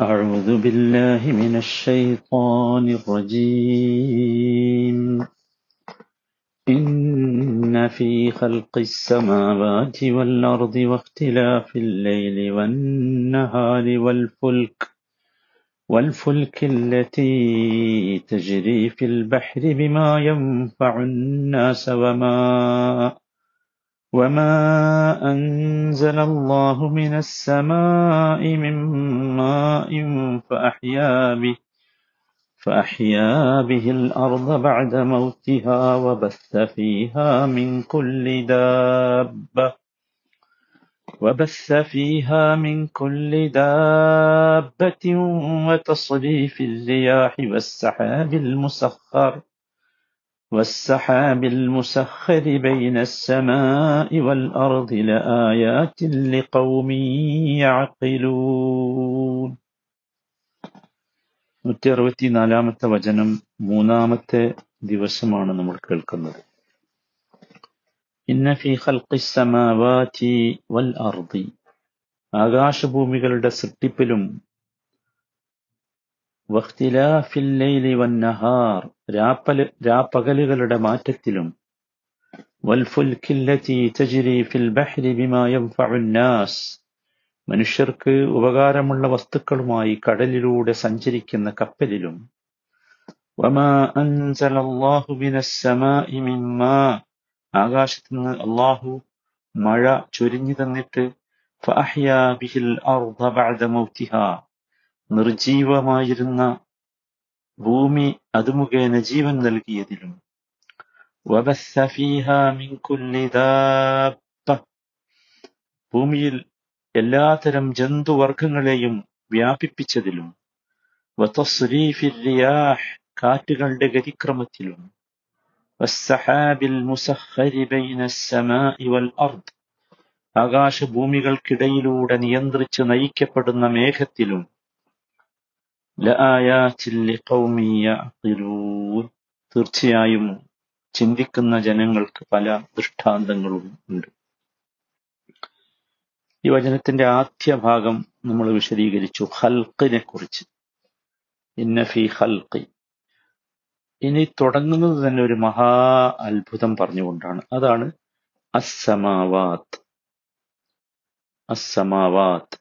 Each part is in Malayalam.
أعوذ بالله من الشيطان الرجيم. إن في خلق السماوات والأرض واختلاف الليل والنهار والفلك والفلك التي تجري في البحر بما ينفع الناس وما وما أنزل الله من السماء من ماء فأحيا به فأحيا به الأرض بعد موتها وبث فيها من كل دابة وبث فيها من كل دابة وتصريف الرياح والسحاب المسخر والسحاب المسخر بين السماء والأرض لآيات لقوم يعقلون നൂറ്റി അറുപത്തിനാലാമത്തെ വചനം മൂന്നാമത്തെ ദിവസമാണ് നമ്മൾ കേൾക്കുന്നത് ഇന്ന ഫി ഖൽഖി സമാവാതി വൽ അർദി ആകാശഭൂമികളുടെ സൃഷ്ടിപ്പിലും വഖ്തിലാഫിൽ ലൈലി വൻ നഹാർ രാപ്പല രാപ്പകലുകളുടെ മാറ്റത്തിലും. മനുഷ്യർക്ക് ഉപകാരമുള്ള വസ്തുക്കളുമായി കടലിലൂടെ സഞ്ചരിക്കുന്ന കപ്പലിലും. ആകാശത്ത് നിന്ന് അള്ളാഹു മഴ ചൊരിഞ്ഞു തന്നിട്ട് നിർജീവമായിരുന്ന ഭൂമി അതുമുഖേന ജീവൻ നൽകിയതിലും. വബസ്സ ഫീഹാ മിൻ കുല്ലി ഭൂമിയിൽ എല്ലാതരം ജന്തുവർഗങ്ങളെയും വ്യാപിപ്പിച്ചതിലും. കാറ്റുകളുടെ ഗതിക്രമത്തിലും. ആകാശഭൂമികൾക്കിടയിലൂടെ നിയന്ത്രിച്ച് നയിക്കപ്പെടുന്ന മേഘത്തിലും തീർച്ചയായും ചിന്തിക്കുന്ന ജനങ്ങൾക്ക് പല ദൃഷ്ടാന്തങ്ങളും ഉണ്ട്. ഈ വചനത്തിന്റെ ആദ്യ ഭാഗം നമ്മൾ വിശദീകരിച്ചു ഹൽക്കിനെ കുറിച്ച്. ഇന്ന ഹൽക്കി ഇനി തുടങ്ങുന്നത് തന്നെ ഒരു മഹാ അത്ഭുതം പറഞ്ഞുകൊണ്ടാണ്. അതാണ് അസ്സമാവാത്ത്. അസ്സമാവാത്ത്.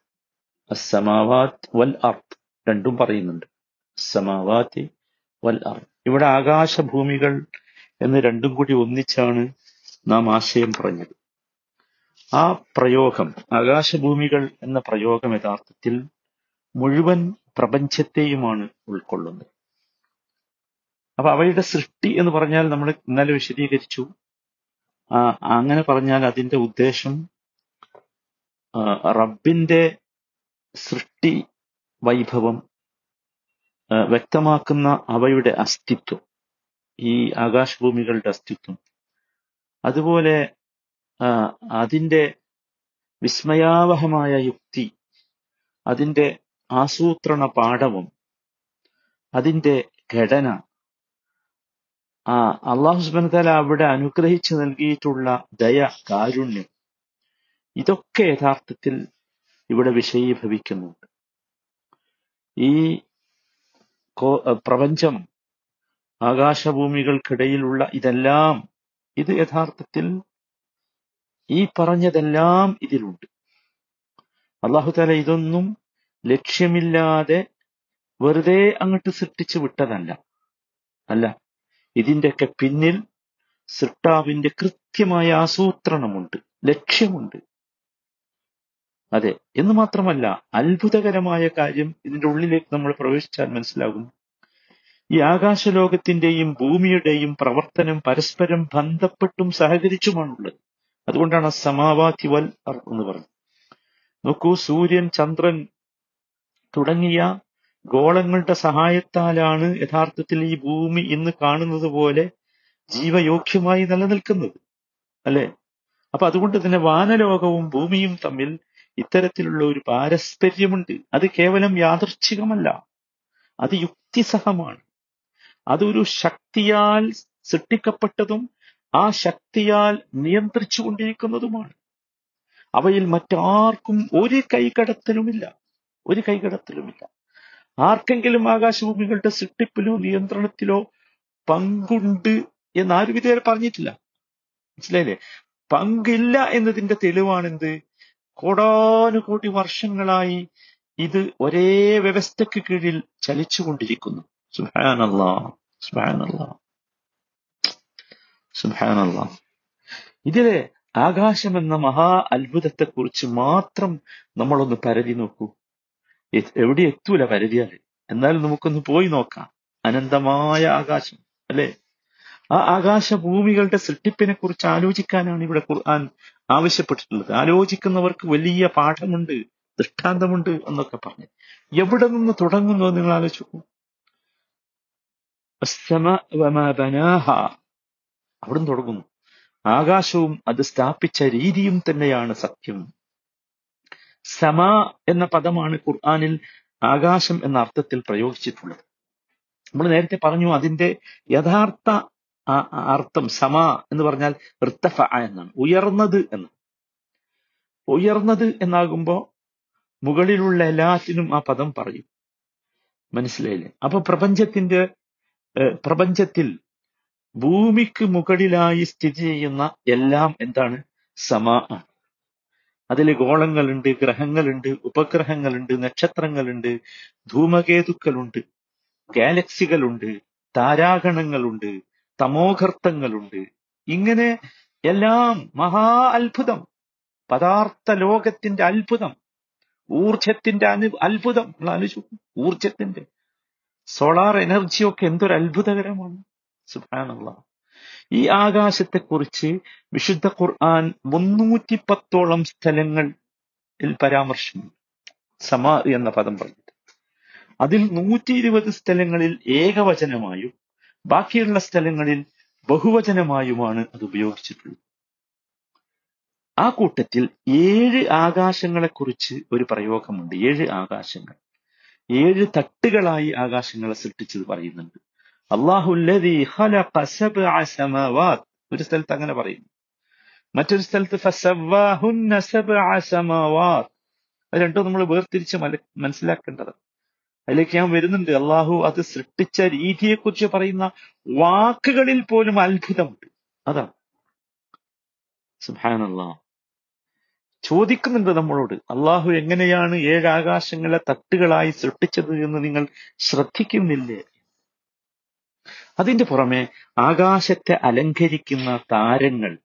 അസ്സമാവാത്ത് വൽ അർത്ത് രണ്ടും പറയുന്നുണ്ട്. സമാവാത്തി വൽ അർ ഇവിടെ ആകാശഭൂമികൾ എന്ന് രണ്ടും കൂടി ഒന്നിച്ചാണ് നാം ആശയം പറഞ്ഞത്. ആ പ്രയോഗം ആകാശഭൂമികൾ എന്ന പ്രയോഗം യഥാർത്ഥത്തിൽ മുഴുവൻ പ്രപഞ്ചത്തെയുമാണ് ഉൾക്കൊള്ളുന്നത്. അപ്പൊ അവയുടെ സൃഷ്ടി എന്ന് പറഞ്ഞാൽ നമ്മൾ ഇന്നലെ വിശദീകരിച്ചു. അങ്ങനെ പറഞ്ഞാൽ അതിന്റെ ഉദ്ദേശം റബ്ബിന്റെ സൃഷ്ടി വൈഭവം വ്യക്തമാക്കുന്ന അവയുടെ അസ്തിത്വം ഈ ആകാശഭൂമികളുടെ അസ്തിത്വം. അതുപോലെ അതിന്റെ വിസ്മയാവഹമായ യുക്തി അതിന്റെ ആസൂത്രണ പാഠവും അതിന്റെ ഘടന ആ അള്ളാഹു സുബനത്താല അവിടെ അനുഗ്രഹിച്ചു നൽകിയിട്ടുള്ള ദയ കാരുണ്യം ഇതൊക്കെ യഥാർത്ഥത്തിൽ ഇവിടെ വിഷയീഭവിക്കുന്നുണ്ട്. ഈ പ്രപഞ്ചം ആകാശഭൂമികൾക്കിടയിലുള്ള ഇതെല്ലാം ഇത് യഥാർത്ഥത്തിൽ ഈ പറഞ്ഞതെല്ലാം ഇതിലുണ്ട്. അള്ളാഹു താല ഇതൊന്നും ലക്ഷ്യമില്ലാതെ വെറുതെ അങ്ങോട്ട് സൃഷ്ടിച്ചു വിട്ടതല്ല. അല്ല ഇതിന്റെയൊക്കെ പിന്നിൽ സൃഷ്ടാവിന്റെ കൃത്യമായ ആസൂത്രണമുണ്ട് ലക്ഷ്യമുണ്ട്. അതെ. എന്ന് മാത്രമല്ല അത്ഭുതകരമായ കാര്യം ഇതിന്റെ ഉള്ളിലേക്ക് നമ്മൾ പ്രവേശിച്ചാൽ മനസ്സിലാകും. ഈ ആകാശലോകത്തിന്റെയും ഭൂമിയുടെയും പ്രവർത്തനം പരസ്പരം ബന്ധപ്പെട്ടും സഹകരിച്ചുമാണുള്ളത്. അതുകൊണ്ടാണ് സമാവാതി വൽ എന്ന് പറഞ്ഞത്. നോക്കൂ സൂര്യൻ ചന്ദ്രൻ തുടങ്ങിയ ഗോളങ്ങളുടെ സഹായത്താലാണ് യഥാർത്ഥത്തിൽ ഈ ഭൂമി ഇന്ന് കാണുന്നത് പോലെ ജീവയോഗ്യമായി നിലനിൽക്കുന്നത്. അല്ലെ? അപ്പൊ അതുകൊണ്ട് തന്നെ വാനലോകവും ഭൂമിയും തമ്മിൽ ഇത്തരത്തിലുള്ള ഒരു പാരസ്പര്യമുണ്ട്. അത് കേവലം യാദൃച്ഛികമല്ല. അത് യുക്തിസഹമാണ്. അതൊരു ശക്തിയാൽ സൃഷ്ടിക്കപ്പെട്ടതും ആ ശക്തിയാൽ നിയന്ത്രിച്ചു കൊണ്ടിരിക്കുന്നതുമാണ് അവയിൽ മറ്റാർക്കും ഒരു കൈകടത്തലുമില്ല. ഒരു കൈകടത്തലുമില്ല. ആർക്കെങ്കിലും ആകാശഭൂമികളുടെ സൃഷ്ടിപ്പിലോ നിയന്ത്രണത്തിലോ പങ്കുണ്ട് എന്ന് ആരും ഇതുവരെ പറഞ്ഞിട്ടില്ല. മനസ്സിലായില്ലേ? പങ്കില്ല എന്നതിന്റെ തെളിവാണെന്ത്? കോടാനുകോടി വർഷങ്ങളായി ഇത് ഒരേ വ്യവസ്ഥയ്ക്ക് കീഴിൽ ചലിച്ചുകൊണ്ടിരിക്കുന്നു. സുഹാനല്ലാ സുഹാനല്ലാ സുഹാനല്ലാ ഇതിലെ ആകാശം എന്ന മഹാ അത്ഭുതത്തെക്കുറിച്ച് മാത്രം നമ്മളൊന്ന് പരതി നോക്കൂ. എവിടെ എത്തൂല പരതിയാൽ? എന്നാലും നമുക്കൊന്ന് പോയി നോക്കാം. അനന്തമായ ആകാശം അല്ലെ? ആ ആകാശഭൂമികളുടെ സൃഷ്ടിപ്പിനെ കുറിച്ച് ആലോചിക്കാനാണ് ഇവിടെ ഖുർആൻ ആവശ്യപ്പെട്ടിട്ടുള്ളത് ആലോചിക്കുന്നവർക്ക് വലിയ പാഠമുണ്ട് ദൃഷ്ടാന്തമുണ്ട് എന്നൊക്കെ പറഞ്ഞു. എവിടെ നിന്ന് തുടങ്ങുന്നു നിങ്ങൾ ആലോചിച്ചു അവിടുന്ന് തുടങ്ങുന്നു. ആകാശവും അത് സ്ഥാപിച്ച രീതിയും തന്നെയാണ് സത്യം. സമ എന്ന പദമാണ് ഖുർആാനിൽ ആകാശം എന്ന അർത്ഥത്തിൽ പ്രയോഗിച്ചിട്ടുള്ളത്. നമ്മൾ നേരത്തെ പറഞ്ഞു അതിന്റെ യഥാർത്ഥ ആ- അർത്ഥം സമ എന്ന് പറഞ്ഞാൽ ഋത്തഫ എന്നാണ്. ഉയർന്നത് എന്ന്. ഉയർന്നത് എന്നാകുമ്പോ മുകളിലുള്ള എല്ലാറ്റിനും ആ പദം പറയും. മനസ്സിലായില്ലേ? അപ്പൊ പ്രപഞ്ചത്തിന്റെ പ്രപഞ്ചത്തിൽ ഭൂമിക്ക് മുകളിലായി സ്ഥിതി ചെയ്യുന്ന എല്ലാം എന്താണ്? സമ ആണ്. അതിൽ ഗോളങ്ങളുണ്ട് ഗ്രഹങ്ങളുണ്ട് ഉപഗ്രഹങ്ങളുണ്ട് നക്ഷത്രങ്ങളുണ്ട് ധൂമകേതുക്കളുണ്ട് ഗാലക്സികളുണ്ട് താരാഗണങ്ങളുണ്ട് തമോഘർത്തങ്ങളുണ്ട്. ഇങ്ങനെ എല്ലാം മഹാ അത്ഭുതം. പദാർത്ഥ ലോകത്തിന്റെ അത്ഭുതം. ഊർജത്തിന്റെ അനു അത്ഭുതം. നമ്മൾ ആലോചിച്ചു ഊർജത്തിന്റെ സോളാർ എനർജിയൊക്കെ എന്തൊരു അത്ഭുതകരമാണ്. സുബാനുള്ള ഈ ആകാശത്തെക്കുറിച്ച് വിശുദ്ധ ഖുർആൻ മുന്നൂറ്റി പത്തോളം സ്ഥലങ്ങളിൽ പരാമർശമുണ്ട് സമ എന്ന പദം പറഞ്ഞിട്ട്. അതിൽ നൂറ്റി ഇരുപത് സ്ഥലങ്ങളിൽ ഏകവചനമായും ബാക്കിയുള്ള സ്ഥലങ്ങളിൽ ബഹുവചനമായുമാണ് അത് ഉപയോഗിച്ചിട്ടുള്ളത്. ആ കൂട്ടത്തിൽ ഏഴ് ആകാശങ്ങളെക്കുറിച്ച് ഒരു പ്രയോഗമുണ്ട്. ഏഴ് ആകാശങ്ങൾ. ഏഴ് തട്ടുകളായി ആകാശങ്ങളെ സൃഷ്ടിച്ചത് പറയുന്നുണ്ട്. സമാവാത്ത്. ഒരു സ്ഥലത്ത് അങ്ങനെ പറയുന്നു. മറ്റൊരു സ്ഥലത്ത് അത് രണ്ടും നമ്മൾ വേർതിരിച്ച് മനസ്സിലാക്കേണ്ടതാണ്. മനസ്സിലാക്കേണ്ടത് അതിലേക്ക് ഞാൻ വരുന്നുണ്ട്. അള്ളാഹു അത് സൃഷ്ടിച്ച രീതിയെക്കുറിച്ച് പറയുന്ന വാക്കുകളിൽ പോലും അത്ഭുതമുണ്ട്. അതാണ്. സുഹാനല്ലാ ചോദിക്കുന്നുണ്ട് നമ്മളോട് അള്ളാഹു എങ്ങനെയാണ് ഏഴ് ആകാശങ്ങളെ തട്ടുകളായി സൃഷ്ടിച്ചത് എന്ന് നിങ്ങൾ ശ്രദ്ധിക്കുന്നില്ലേ? അതിന്റെ പുറമെ ആകാശത്തെ അലങ്കരിക്കുന്ന താരങ്ങൾ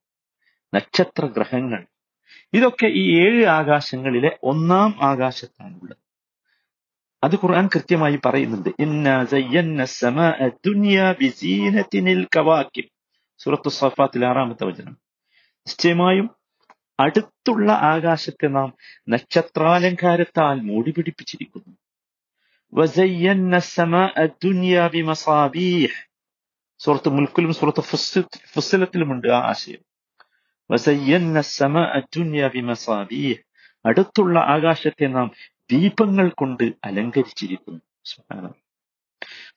നക്ഷത്ര ഗ്രഹങ്ങൾ ഇതൊക്കെ ഈ ഏഴ് ആകാശങ്ങളിലെ ഒന്നാം ആകാശത്താണുള്ളത്. അത് ഖുർആൻ കൃത്യമായി പറയുന്നുണ്ട്. സൂറത്തു സഫാത്തിൽ ആറാമത്തെ വചനം. നിശ്ചയമായും അടുത്തുള്ള ആകാശത്തെ നാം നക്ഷത്രാലങ്കാരത്താൽ മൂടി പിടിപ്പിച്ചിരിക്കുന്നു. സുഹൃത്ത് മുൽക്കിലും സുഹൃത്ത് ഫുസ്സി- ആ ആശയം. അടുത്തുള്ള ആകാശത്തെ നാം ദീപങ്ങൾ കൊണ്ട് അലങ്കരിച്ചിരിക്കുന്നു.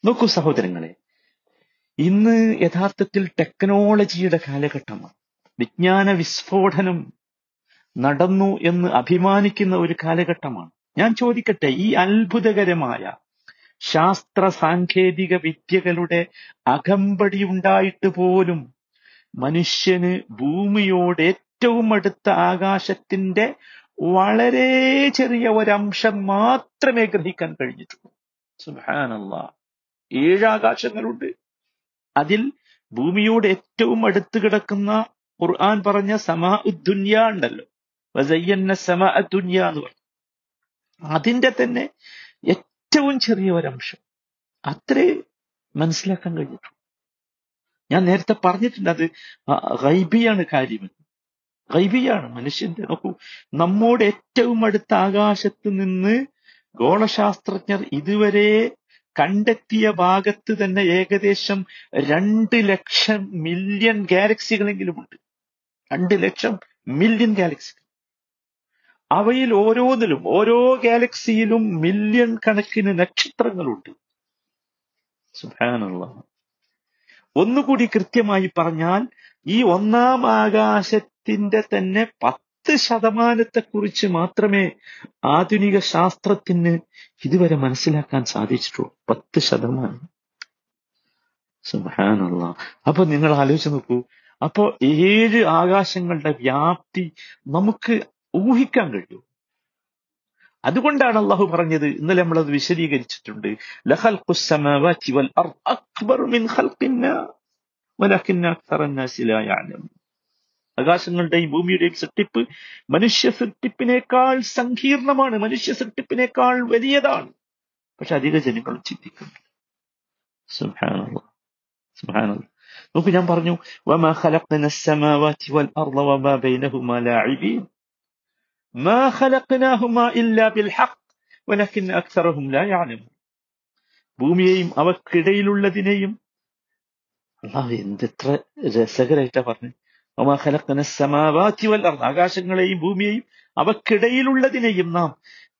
നോക്കൂ സഹോദരങ്ങളെ ഇന്ന് യഥാർത്ഥത്തിൽ ടെക്നോളജിയുടെ കാലഘട്ടമാണ് വിജ്ഞാന വിസ്ഫോടനം നടന്നു എന്ന് അഭിമാനിക്കുന്ന ഒരു കാലഘട്ടമാണ് ഞാൻ ചോദിക്കട്ടെ ഈ അത്ഭുതകരമായ ശാസ്ത്ര സാങ്കേതിക വിദ്യകളുടെ അകമ്പടി ഉണ്ടായിട്ട് പോലും മനുഷ്യന് ഭൂമിയോട് ഏറ്റവും അടുത്ത ആകാശത്തിന്റെ വളരെ ചെറിയ ഒരംശം മാത്രമേ ഗ്രഹിക്കാൻ കഴിഞ്ഞിട്ടുള്ളൂ. സുഹാനല്ല ഏഴാകാശങ്ങളുണ്ട്. അതിൽ ഭൂമിയോട് ഏറ്റവും അടുത്ത് കിടക്കുന്ന ഖുർആൻ പറഞ്ഞ സമാ ഉദ്ദുന്യ ഉണ്ടല്ലോ. വസയ്യന്ന സമാ ദുന്യ എന്ന് പറഞ്ഞു അതിന്റെ തന്നെ ഏറ്റവും ചെറിയ ഒരംശം. അത്രേ മനസ്സിലാക്കാൻ കഴിഞ്ഞിട്ടുള്ളൂ. ഞാൻ നേരത്തെ പറഞ്ഞിട്ടുണ്ട് അത് ഗൈബിയാണ് കാര്യം ഗൈബിയാണ് മനുഷ്യന്റെ. നോക്കൂ നമ്മോട് ഏറ്റവും അടുത്ത ആകാശത്ത് നിന്ന് ഗോളശാസ്ത്രജ്ഞർ ഇതുവരെ കണ്ടെത്തിയ ഭാഗത്ത് തന്നെ ഏകദേശം രണ്ട് ലക്ഷം മില്യൺ ഗാലക്സികളെങ്കിലും ഉണ്ട്. രണ്ട് ലക്ഷം മില്യൺ ഗാലക്സികൾ അവയിൽ ഓരോന്നിലും ഓരോ ഗാലക്സിയിലും മില്യൺ കണക്കിന് നക്ഷത്രങ്ങളുണ്ട്. സുഭാനുള്ള ഒന്നുകൂടി കൃത്യമായി പറഞ്ഞാൽ ഈ ഒന്നാം ആകാശത്തിന്റെ തന്നെ പത്ത് ശതമാനത്തെ ശതമാനത്തെക്കുറിച്ച് മാത്രമേ ആധുനിക ശാസ്ത്രത്തിന് ഇതുവരെ മനസ്സിലാക്കാൻ സാധിച്ചിട്ടുള്ളൂ. പത്ത് ശതമാനം. സുഹാനുള്ള അപ്പൊ നിങ്ങൾ ആലോചിച്ച് നോക്കൂ. അപ്പോ ഏഴ് ആകാശങ്ങളുടെ വ്യാപ്തി നമുക്ക് ഊഹിക്കാൻ കഴിയൂ. അതുകൊണ്ടാണ് അള്ളാഹു പറഞ്ഞത് ഇന്നലെ നമ്മളത് വിശദീകരിച്ചിട്ടുണ്ട്. ലഖൽഖുസ് സമാവാതി വൽ അർദ് അക്ബറു മിൻ ഖൽഖിന്നാ വലകിന്ന അക്സറന്നാസി ലാ യഅലം ആകാശങ്ങളുടെയും ഭൂമിയുടെയും സൃഷ്ടിപ്പ് മനുഷ്യ സൃഷ്ടിപ്പിനേക്കാൾ സങ്കീർണമാണ് മനുഷ്യ സൃഷ്ടിപ്പിനേക്കാൾ വലിയതാണ് പക്ഷെ അധിക ജനങ്ങൾ ചിന്തിക്കുന്നു സുബ്ഹാനല്ലാഹ് സുബ്ഹാനല്ലാഹ് നോക്കൂ ഞാൻ പറഞ്ഞു വമാ ഖലഖ്ന السماوات والأرض وما بينهما لاعبين ما خلقناهما إلا بالحق ولكن أكثرهم لا يعلمون ഭൂമിയെയും അവക്കിടയിലുള്ളതിനെയും അള്ളാഹ് എന്തെത്ര രസകരായിട്ടാ പറഞ്ഞത് ആകാശങ്ങളെയും ഭൂമിയെയും അവക്കിടയിലുള്ളതിനെയും നാം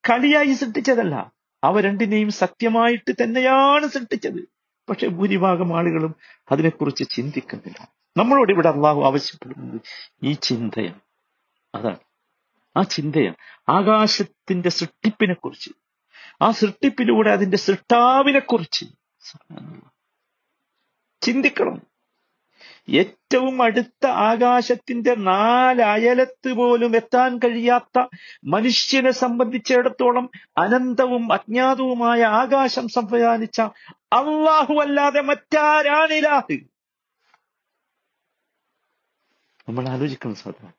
കളിയായി സൃഷ്ടിച്ചതല്ല. അവ രണ്ടിനെയും സത്യമായിട്ട് തന്നെയാണ് സൃഷ്ടിച്ചത്. പക്ഷെ ഭൂരിഭാഗം ആളുകളും അതിനെക്കുറിച്ച് ചിന്തിക്കുന്നില്ല. നമ്മളോട് ഇവിടെ അള്ളാഹു ആവശ്യപ്പെടുന്നത് ഈ ചിന്തയാണ്. അതാണ്. ആ ചിന്തയാണ്. ആകാശത്തിന്റെ സൃഷ്ടിപ്പിനെ കുറിച്ച് ആ സൃഷ്ടിപ്പിലൂടെ അതിന്റെ സൃഷ്ടാവിനെ കുറിച്ച് ചിന്തിക്കണം. ഏറ്റവും അടുത്ത ആകാശത്തിന്റെ നാലയലത്ത് പോലും എത്താൻ കഴിയാത്ത മനുഷ്യനെ സംബന്ധിച്ചിടത്തോളം അനന്തവും അജ്ഞാതവുമായ ആകാശം സംവിധാനിച്ച അള്ളാഹു അല്ലാതെ മറ്റാരാണിലാഹ് നമ്മൾ ആലോചിക്കണം സാധാരണ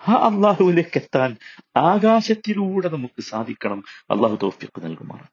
ആ അള്ളാഹുവിലേക്ക് എത്താൻ ആകാശത്തിലൂടെ നമുക്ക് സാധിക്കണം. അള്ളാഹു തോഫിക്ക് നൽകുമാറാണ്